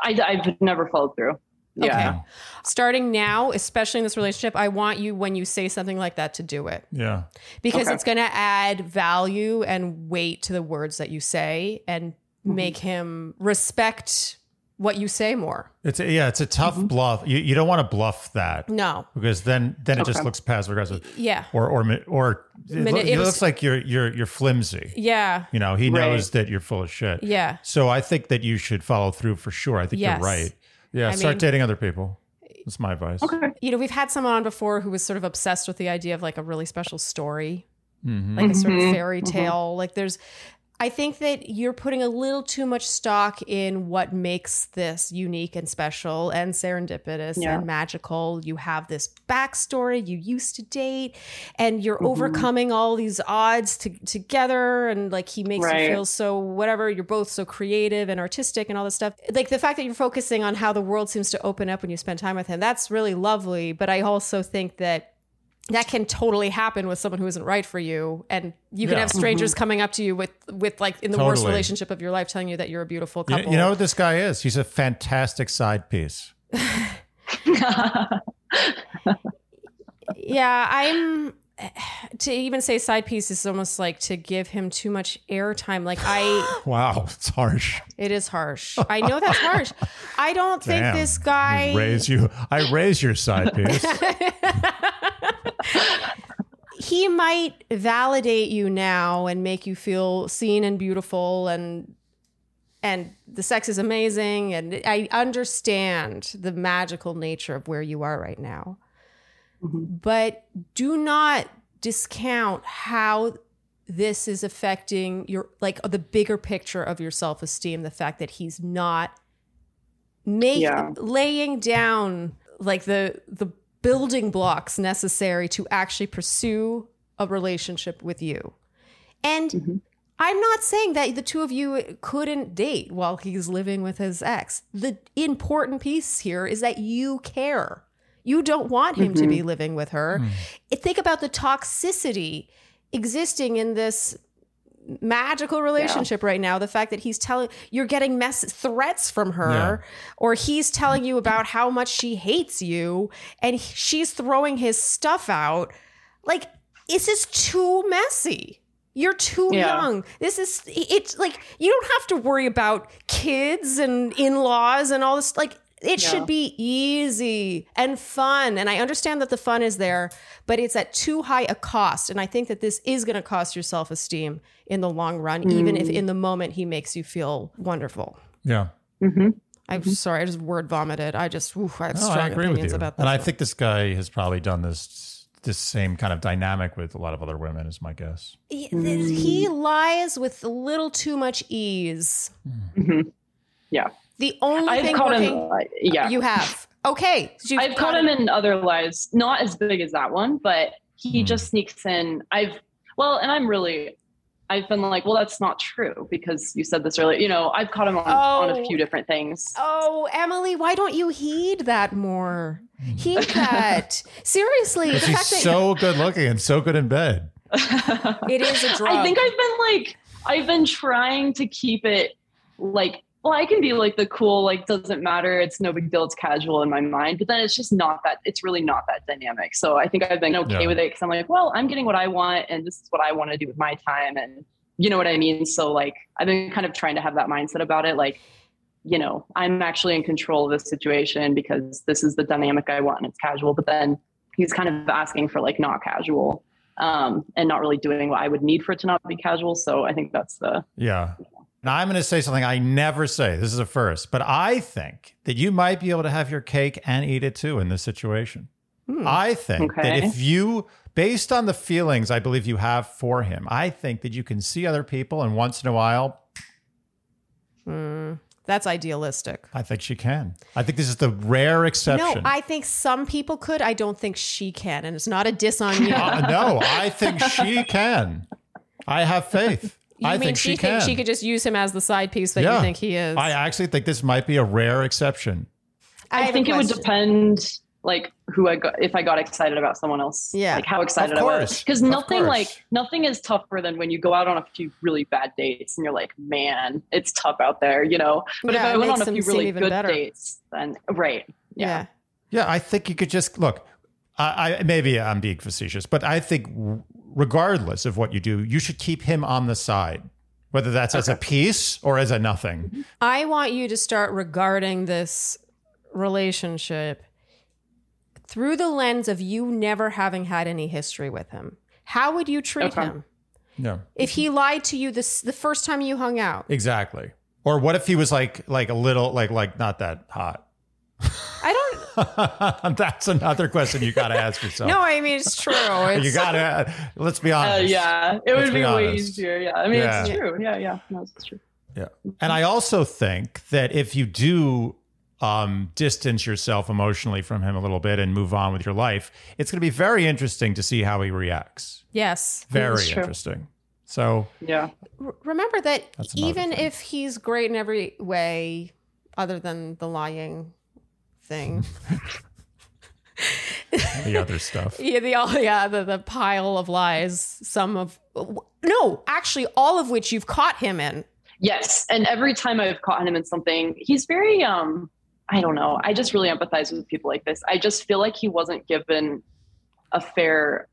I, I've never followed through. Yeah. Okay. Starting now, especially in this relationship, I want you when you say something like that to do it Yeah. because Okay. it's going to add value and weight to the words that you say and Mm-hmm. make him respect what you say more. It's a, yeah, it's a tough Mm-hmm. bluff. You, you don't want to bluff that No. because then then it just looks passive aggressive. Yeah. Or or or it, Mani- loo- it it was- looks like you're you're you're flimsy. Yeah. You know, he Right. knows that you're full of shit. Yeah. So I think that you should follow through for sure. I think Yes. you're right. Yeah, I start mean- dating other people. That's my advice. Okay. You know, we've had someone on before who was sort of obsessed with the idea of like a really special story, Mhm. like a sort of Mhm. fairy tale. Like there's I think that you're putting a little too much stock in what makes this unique and special and serendipitous Yeah. and magical. You have this backstory, you used to date, and you're Mhm. overcoming all these odds to, together. And like he makes Right. you feel so whatever. You're both so creative and artistic and all this stuff. Like the fact that you're focusing on how the world seems to open up when you spend time with him, that's really lovely. But I also think that that can totally happen with someone who isn't right for you and you can Yeah. have strangers mm-hmm. coming up to you with with like in the worst relationship of your life telling you that you're a beautiful couple you know what this guy is? He's a fantastic side piece. yeah i'm to even say side piece is almost like to give him too much airtime like i Wow, it's harsh. it is harsh i know that's harsh i don't think this guy raise you. I raise your side piece. he might validate you now and make you feel seen and beautiful and and the sex is amazing and I understand the magical nature of where you are right now. Mhm. But do not discount how this is affecting your like the bigger picture of your self-esteem, the fact that he's not make Yeah. laying down like the the building blocks necessary to actually pursue a relationship with you. And Mhm. I'm not saying that the two of you couldn't date while he's living with his ex. The important piece here is that you care. You don't want him to be living with her. Think about the toxicity existing in this magical relationship right now. The fact that he's telling you're getting mess threats from her or he's telling you about how much she hates you and he- she's throwing his stuff out. Like this is too messy. You're too Yeah. young. This is it's like you don't have to worry about kids and in-laws and all this like it Yeah. should be easy and fun and i understand that the fun is there but it's at too high a cost and i think that this is going to cost your self-esteem in the long run even Mm. if in the moment he makes you feel wonderful Yeah. Mhm. i'm sorry i just word vomited i just oof, i have No, strong I agree with opinions you. about that and I think this guy has probably done this this same kind of dynamic with a lot of other women, is my guess. he, he lies with a little too much ease Mhm. Yeah. The only I've thing caught working him. uh, yeah. you have okay so I've caught him in other lives, not as big as that one, but he Hmm. just sneaks in. I've well, and I'm really, I've been like, well, that's not true because you said this earlier. You know, I've caught him on, on Oh. a few different things. Oh, Emily, why don't you heed that more? Heed that. Seriously, the Because he's fact that so good looking and so good in bed. it is a drug. I think I've been like, I've been trying to keep it like, well, I can be like the cool, like, doesn't matter. It's no big deal. It's casual in my mind. But then it's just not that, it's really not that dynamic. So I think I've been okay Yeah. with it because I'm like, well, I'm getting what I want and this is what I want to do with my time. And you know what I mean? So like, I've been kind of trying to have that mindset about it. Like, you know, I'm actually in control of this situation because this is the dynamic I want and it's casual. But then he's kind of asking for like not casual um, and not really doing what I would need for it to not be casual. So I think that's the Yeah. Now I'm going to say something I never say. This is a first, but I think that you might be able to have your cake and eat it too in this situation. Hmm. I think that if you, based on the feelings I believe you have for him, I think that you can see other people and once in a while, Hmm. that's idealistic. I think she can. I think this is the rare exception. No, I think some people could. I don't think she can, and it's not a diss on you. Uh, no, I think she can. I have faith. You I mean think she, can. thinks she could just use him as the side piece that you think he is? I actually think this might be a rare exception. I, have a think it would depend like who I got if I got excited about someone else. Yeah. Like how excited Of I was. course. Because nothing course. like nothing is tougher than when you go out on a few really bad dates and you're like, man, it's tough out there, you know. But Yeah, if I went on a few really good better. dates, then right. Yeah. Yeah, I think you could just look. I, I maybe I'm being facetious, but I think regardless of what you do, you should keep him on the side, whether that's as a piece or as a nothing. Mm-hmm. I want you to start regarding this relationship through the lens of you never having had any history with him. How would you treat Okay. him No, if he lied to you this the first time you hung out? exactly. Or what if he was like like a little like like not that hot? I don't that's another question you got to ask yourself. No, I mean it's true. It's, you got to. Let's be Uh, honest. yeah, it Let's would be be, way easier. Yeah, I mean Yeah. it's true. Yeah, yeah, no, it's true. Yeah. And I also think that if you do um, distance yourself emotionally from him a little bit and move on with your life, it's going to be very interesting to see how he reacts. Yes. Very interesting. So, Yeah, remember that even thing. if he's great in every way other than the lying thing. the other stuff. Yeah, the all yeah, the, the pile of lies, some of no, actually all of which you've caught him in. yes. And every time I've caught him in something, he's very um. I don't know. I just really empathize with people like this. I just feel like he wasn't given a fair.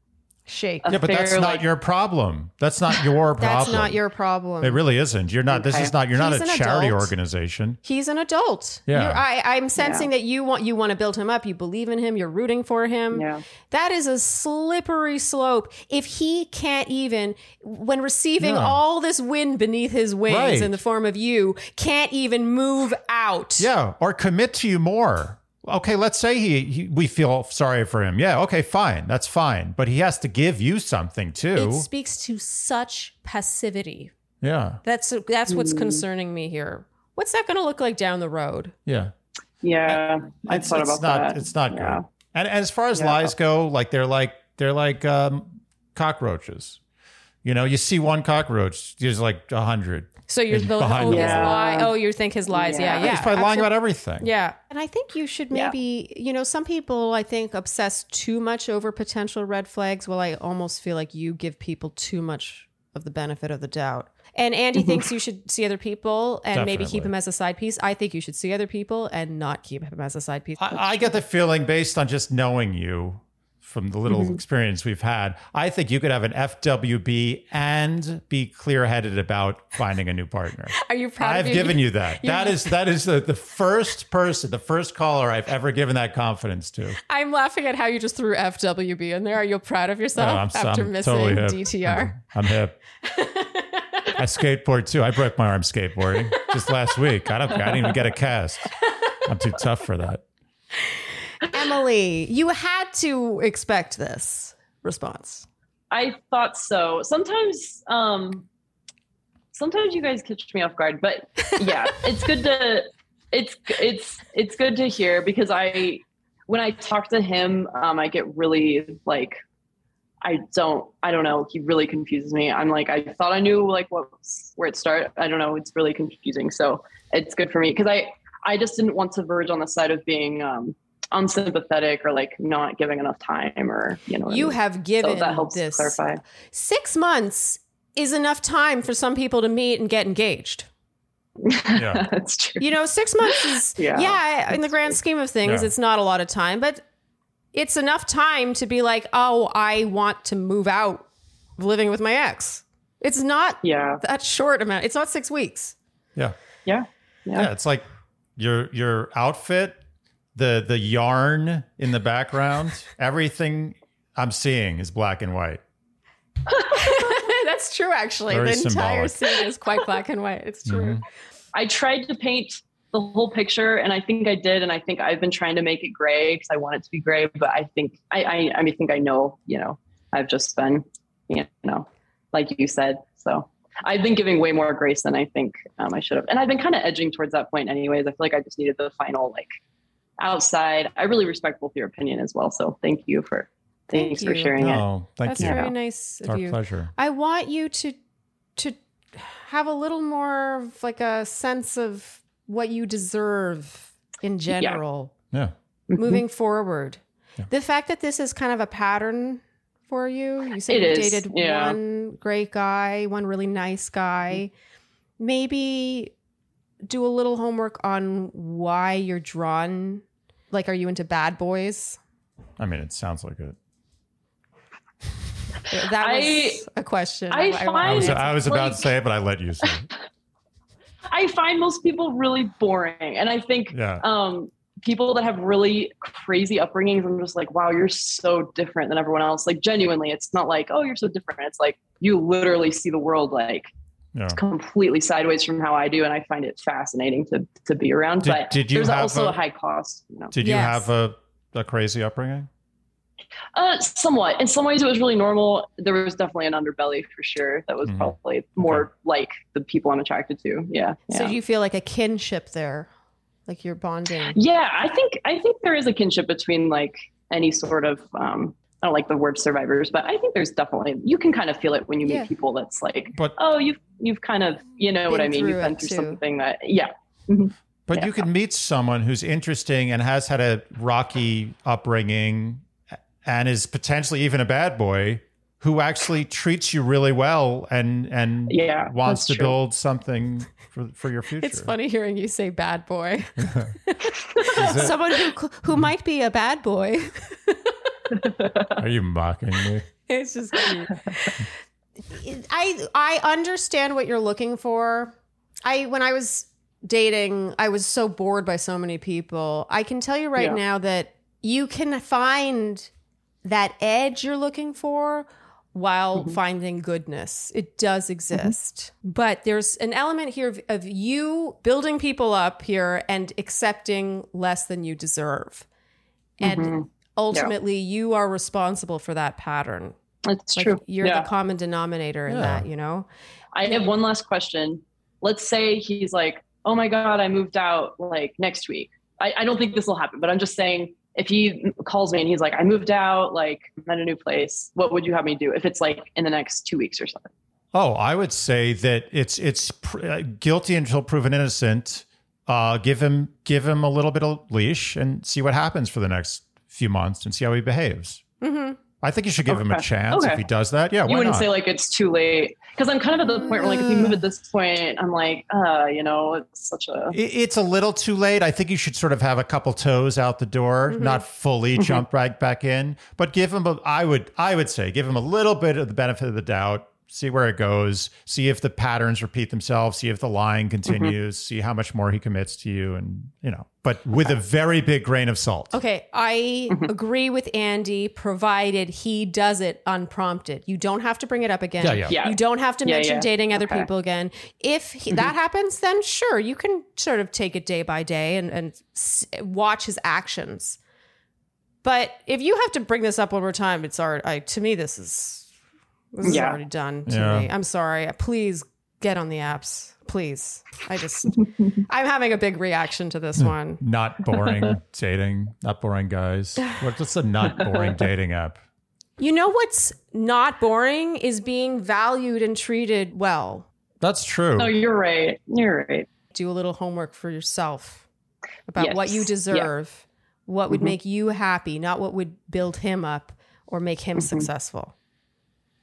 Shake. Yeah, but that's not like- your problem. That's not your problem. That's not your problem. It really isn't. You're not. This is not. You're not a charity adult. organization. He's an adult. Yeah. You're- I, I'm sensing that you want you want to build him up. You believe in him. You're rooting for him. Yeah. That is a slippery slope. If he can't even, when receiving Yeah. all this wind beneath his wings Right. in the form of you, can't even move out. Yeah, or commit to you more. Okay, let's say he, he we feel sorry for him. Yeah, okay, fine. That's fine. But he has to give you something too. It speaks to such passivity. yeah. That's that's what's Hmm. concerning me here. What's that going to look like down the road? Yeah. Yeah, I It's, thought it's about not that. it's not Yeah. good. And, and as far as Yeah. lies go, like they're like they're like um, cockroaches. You know, you see one cockroach, there's like a hundred. So you're the Behind oh, his wall. lie. Oh, you think his lies? Yeah, Yeah. yeah. He's probably lying absolutely. about everything. Yeah. And I think you should Yeah. maybe, you know, some people I think obsess too much over potential red flags. Well, I almost feel like you give people too much of the benefit of the doubt. And Andy mm-hmm. thinks you should see other people and maybe keep him as a side piece. I think you should see other people and not keep him as a side piece. I, I get the feeling based on just knowing you from the little mm-hmm. experience we've had, I think you could have an FWB and be clear headed about finding a new partner. Are you proud I've given you that. That is that is the, the first person, the first caller I've ever given that confidence to. I'm laughing at how you just threw FWB in there. Are you proud of yourself Oh, I'm, after I'm missing totally hip. DTR? I'm hip. I skateboard too. I broke my arm skateboarding just last week. I don't. I didn't even get a cast. I'm too tough for that. Emily, you had to expect this response. I thought so. Sometimes, um, sometimes you guys catch me off guard, but yeah, it's good to, it's, it's, it's good to hear because I, when I talk to him, um, I get really like, I don't, I don't know. He really confuses me. I'm like, I thought I knew like what, where it started. I don't know. It's really confusing. So it's good for me because I, I just didn't want to verge on the side of being, um, unsympathetic or like not giving enough time or, you know, what I You mean? have so given that helps this clarify. six months is enough time for some people to meet and get engaged. Yeah. That's true. You know, six months is yeah. Yeah, in the grand scheme of things, Yeah. it's not a lot of time, but it's enough time to be like, oh, I want to move out of living with my ex. It's not Yeah. that short amount. It's not six weeks. Yeah. Yeah. Yeah. Yeah. It's like your your outfit, the the yarn in the background, everything I'm seeing is black and white. That's true, actually. Very the entire symbolic. scene is quite black and white. It's true. Mhm. I tried to paint the whole picture and I think I did. And I think I've been trying to make it gray because I want it to be gray. But I think, I, I, I mean, think I know, you know, I've just been, you know, like you said. So I've been giving way more grace than I think um, I should have. And I've been kind of edging towards that point anyways. I feel like I just needed the final, like outside. I really respect both your opinion as well. So thank you for, Thank thanks for you. sharing it. Oh, thank That's you. very nice It's of our you. pleasure. I want you to to have a little more of like a sense of what you deserve in general Yeah. Mm-hmm. moving forward. Yeah. The fact that this is kind of a pattern for you, you said It you is, dated yeah. one great guy, one really nice guy. Mm-hmm. Maybe do a little homework on why you're drawn like are you into bad boys? I mean, it sounds like it. That was I- a question. I I find- was, I was about to say it, but I let you say it. I find most people really boring. And I think Yeah. um, people that have really crazy upbringings, I'm just like, wow, you're so different than everyone else. Like, genuinely, it's not like, oh, you're so different. It's like you literally see the world like Yeah. completely sideways from how I do. And I find it fascinating to, to be around. Did- but did you there's have also a- a, high cost. You know? Did you Yes. have a, a crazy upbringing? Uh, somewhat. In some ways, it was really normal. There was definitely an underbelly for sure. That was Mhm. probably more like the people I'm attracted to. Yeah. So yeah. do you feel like a kinship there? Like you're bonding. Yeah, I think I think there is a kinship between like any sort of um I don't like the word survivors, but I think there's definitely you can kind of feel it when you meet Yeah. people that's like, But oh, you've you've kind of you know what I mean. You've been through too. something that yeah. Mm-hmm. but Yeah. you could meet someone who's interesting and has had a rocky upbringing and is potentially even a bad boy who actually treats you really well and and Yeah, wants to true. build something for for your future. It's funny hearing you say bad boy. Someone who who might be a bad boy. are you mocking me? It's just cute. I I understand what you're looking for. I when I was dating, I was so bored by so many people. I can tell you right Yeah. now that you can find that edge you're looking for while Mm-hmm. finding goodness. It does exist. But there's an element here of, of you building people up here and accepting less than you deserve. And Mhm. Ultimately you are responsible for that pattern. That's Like true. you're yeah. the common denominator in Yeah. that, you know? I have one last question. Let's say he's like, oh my God, I moved out like next week. I, I don't think this will happen, but I'm just saying if he calls me and he's like, I moved out, like I'm at a new place, what would you have me do if it's like in the next two weeks or something? Oh, I would say that it's it's pr- uh, guilty until proven innocent. Uh, give him give him a little bit of leash and see what happens for the next few months and see how he behaves. Mm-hmm. I think you should give him a Okay. chance if he does that. Yeah, why you wouldn't not? say like it's too late because I'm kind of at the point where like if you move at this point, I'm like, uh, you know, it's such a It- It's a little too late. I think you should sort of have a couple toes out the door, Mm-hmm. not fully jump right back in, but give him a. I would, I would say, give him a little bit of the benefit of the doubt. See where it goes. See if the patterns repeat themselves. See if the lying Mm-hmm. continues. See how much more he commits to you, and you know, but with a very big grain of salt. Okay, I agree with Andy, provided he does it unprompted. You don't have to bring it up again. Yeah, yeah. Yeah. You don't have to Yeah, mention yeah. dating other Okay. people again. If he, that happens, then sure, you can sort of take it day by day and, and s- watch his actions. But if you have to bring this up one more time, it's already, I, to me, this is, this is Yeah. already done to Yeah. me. I'm sorry. Please get on the apps. Please. I just, I'm having a big reaction to this one. Not boring dating. Not boring guys. What- What's a not boring dating app? You know what's not boring is being valued and treated well. That's true. no, you're right. You're right. Do a little homework for yourself about what Yes. you Yeah. deserve, what would Mhm. make you happy, not what would build him up or make him Mm-hmm. successful.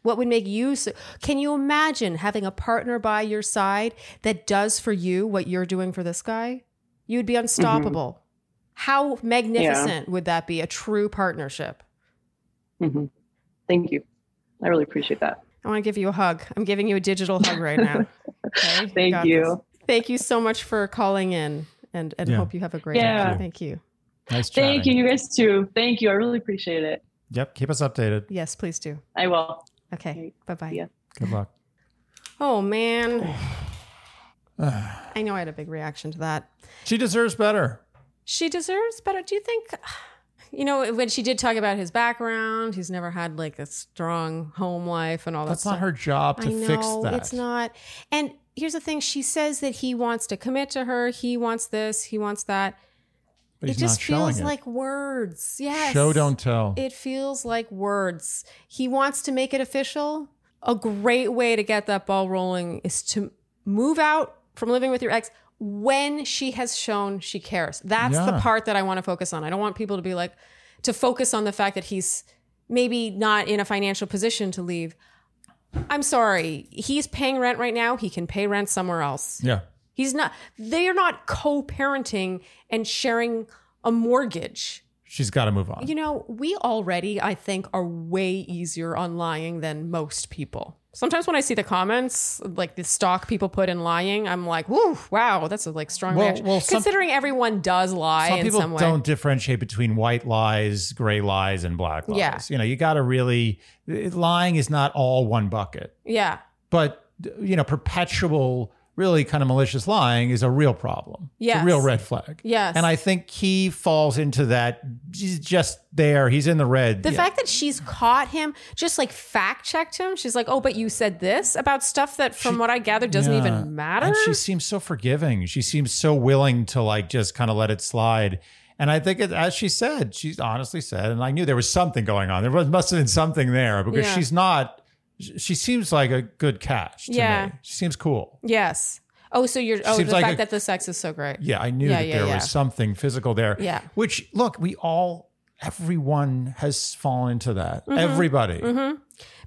What would make you su- Can you imagine having a partner by your side that does for you what you're doing for this guy? You'd be unstoppable. How magnificent would that be? A true partnership. hmm Thank you. I really appreciate that. I want to give you a hug. I'm giving you a digital hug right now. Okay? Thank got you. this. Thank you so much for calling in and, and Yeah. hope you have a great Yeah. day. Thank you. nice Thank you, you guys too. Thank you. I really appreciate it. Yep. Keep us updated. Yes, please do. I will. Okay. Bye bye. Yeah. Good luck. Oh, man. I know I had a big reaction to that. She deserves better. She deserves better. Do you think, you know, when she did talk about his background, he's never had like a strong home life and all That's that That's not her job to I know fix that. it's not. And here's the thing: she says that he wants to commit to her. He wants this. He wants that. But it just feels it. like words. Yes. Show don't tell. It feels like words. He wants to make it official. A great way to get that ball rolling is to move out from living with your ex when she has shown she cares. That's the part that I want to focus on. I don't want people to be like, to focus on the fact that he's maybe not in a financial position to leave. I'm sorry. He's paying rent right now. He can pay rent somewhere else. yeah. He's not, they are not co parenting and sharing a mortgage. She's got to move on. You know, we already, I think, are way easier on lying than most people. Sometimes when I see the comments, like the stock people put in lying, I'm like, "Woo, wow, that's a like strong Well- reaction." well, some- Considering everyone does lie Some in people some way. don't differentiate between white lies, gray lies, and black lies. Yeah. You know, you got to really, lying is not all one bucket. Yeah, but you know perpetual really kind of malicious lying is a real problem it's Yes. a real red flag Yes. and i think he falls into that he's just there he's in the red the Yeah. fact that she's caught him, just like fact checked him. She's like, "Oh, but you said this about stuff that, from what I gather, doesn't Yeah. even matter." and she seems so forgiving she seems so willing to like just kind of let it slide and I think, it, as she said, she's honestly said, and I knew there was something going on. There was, must have been something there because Yeah. she's not. She seems like a good catch. To Yeah. me. she seems cool. yes. Oh, so you're. Oh, the like fact a- that the sex is so great. Yeah, I knew Yeah, that yeah, there yeah. was something physical there. Yeah. Which look, we all everyone has fallen into that. Mm-hmm. Everybody.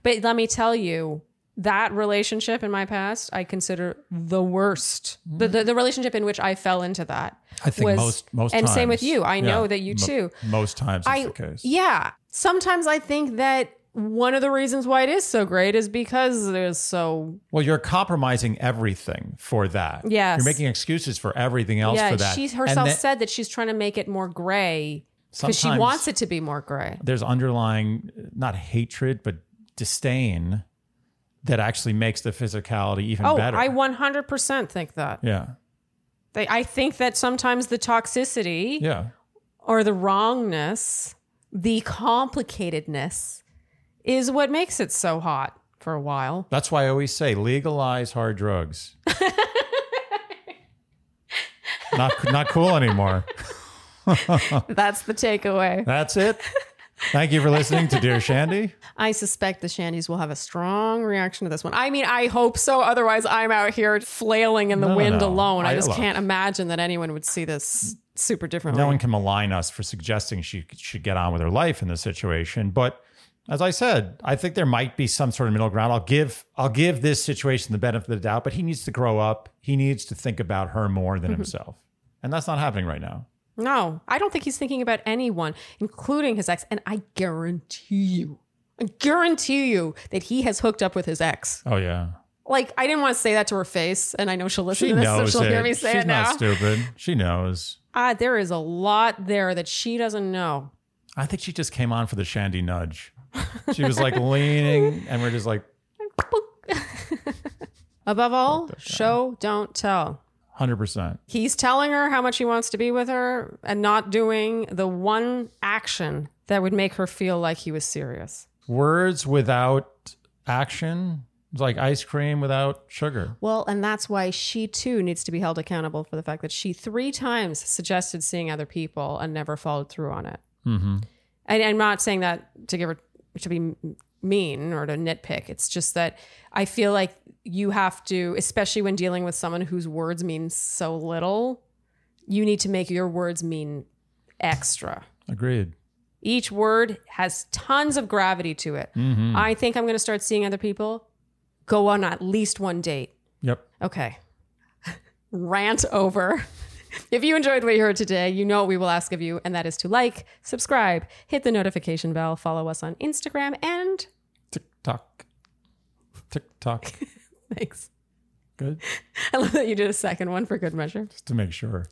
But let me tell you, that relationship in my past, I consider the worst. The, the the relationship in which I fell into that. I think was- most most and times. same with you. I know that you Mo- too. Most times I the case. yeah. Sometimes I think that one of the reasons why it is so great is because there's so Well, you're compromising everything for that. Yes. You're making excuses for everything else yeah. for that. She herself then said that she's trying to make it more gray because she wants it to be more gray. there's underlying not hatred but disdain that actually makes the physicality even Oh, better. I 100% think that. yeah. They, I think that sometimes the toxicity Yeah. or the wrongness, the complicatedness is what makes it so hot for a while. That's why I always say legalize hard drugs. not not cool anymore. That's the takeaway. That's it. Thank you for listening to Dear Shandy. I suspect the Shandies will have a strong reaction to this one. I mean, I hope so. Otherwise, I'm out here flailing in the No, wind no. alone. I, I- just look. can't imagine that anyone would see this super differently. No one can malign us for suggesting she should get on with her life in this situation. But as I said, I think there might be some sort of middle ground. I'll give I'll give this situation the benefit of the doubt, but he needs to grow up. He needs to think about her more Mm-hmm. than himself. And that's not happening right now. No, I don't think he's thinking about anyone, including his ex. And I guarantee you, I guarantee you that he has hooked up with his ex. Oh yeah. Like, I didn't want to say that to her face, and I know she'll listen She to this, so she'll it. hear me say She's it not now. stupid. She knows. Ah, there is a lot there that she doesn't know. I think she just came on for the Shandy nudge. She was like leaning, and we're just like Above all, show, don't tell. hundred percent. He's telling her how much he wants to be with her and not doing the one action that would make her feel like he was serious. Words without action is like ice cream without sugar. Well, and that's why she too needs to be held accountable for the fact that she three times suggested seeing other people and never followed through on it. Mm-hmm. And I'm not saying that to give her to be mean or to nitpick. It's just that I feel like you have to, especially when dealing with someone whose words mean so little, you need to make your words mean extra. Agreed. Each word has tons of gravity to it. Mm-hmm. I think I'm going to start seeing other people. Go on at least one date. Yep. Okay. Rant over. If you enjoyed what you heard today, you know what we will ask of you, and that is to like, subscribe, hit the notification bell, follow us on Instagram, and. Tick tock. thanks. Good. I love that you did a second one for good measure. Just to make sure.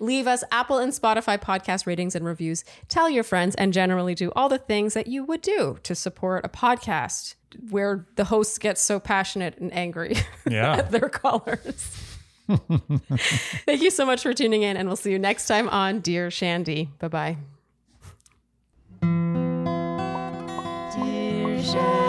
Leave us Apple and Spotify podcast ratings and reviews. Tell your friends and generally do all the things that you would do to support a podcast where the hosts get so passionate and angry Yeah. at their callers. Thank you so much for tuning in, and we'll see you next time on Dear Shandy. Bye bye. Dear Shandy.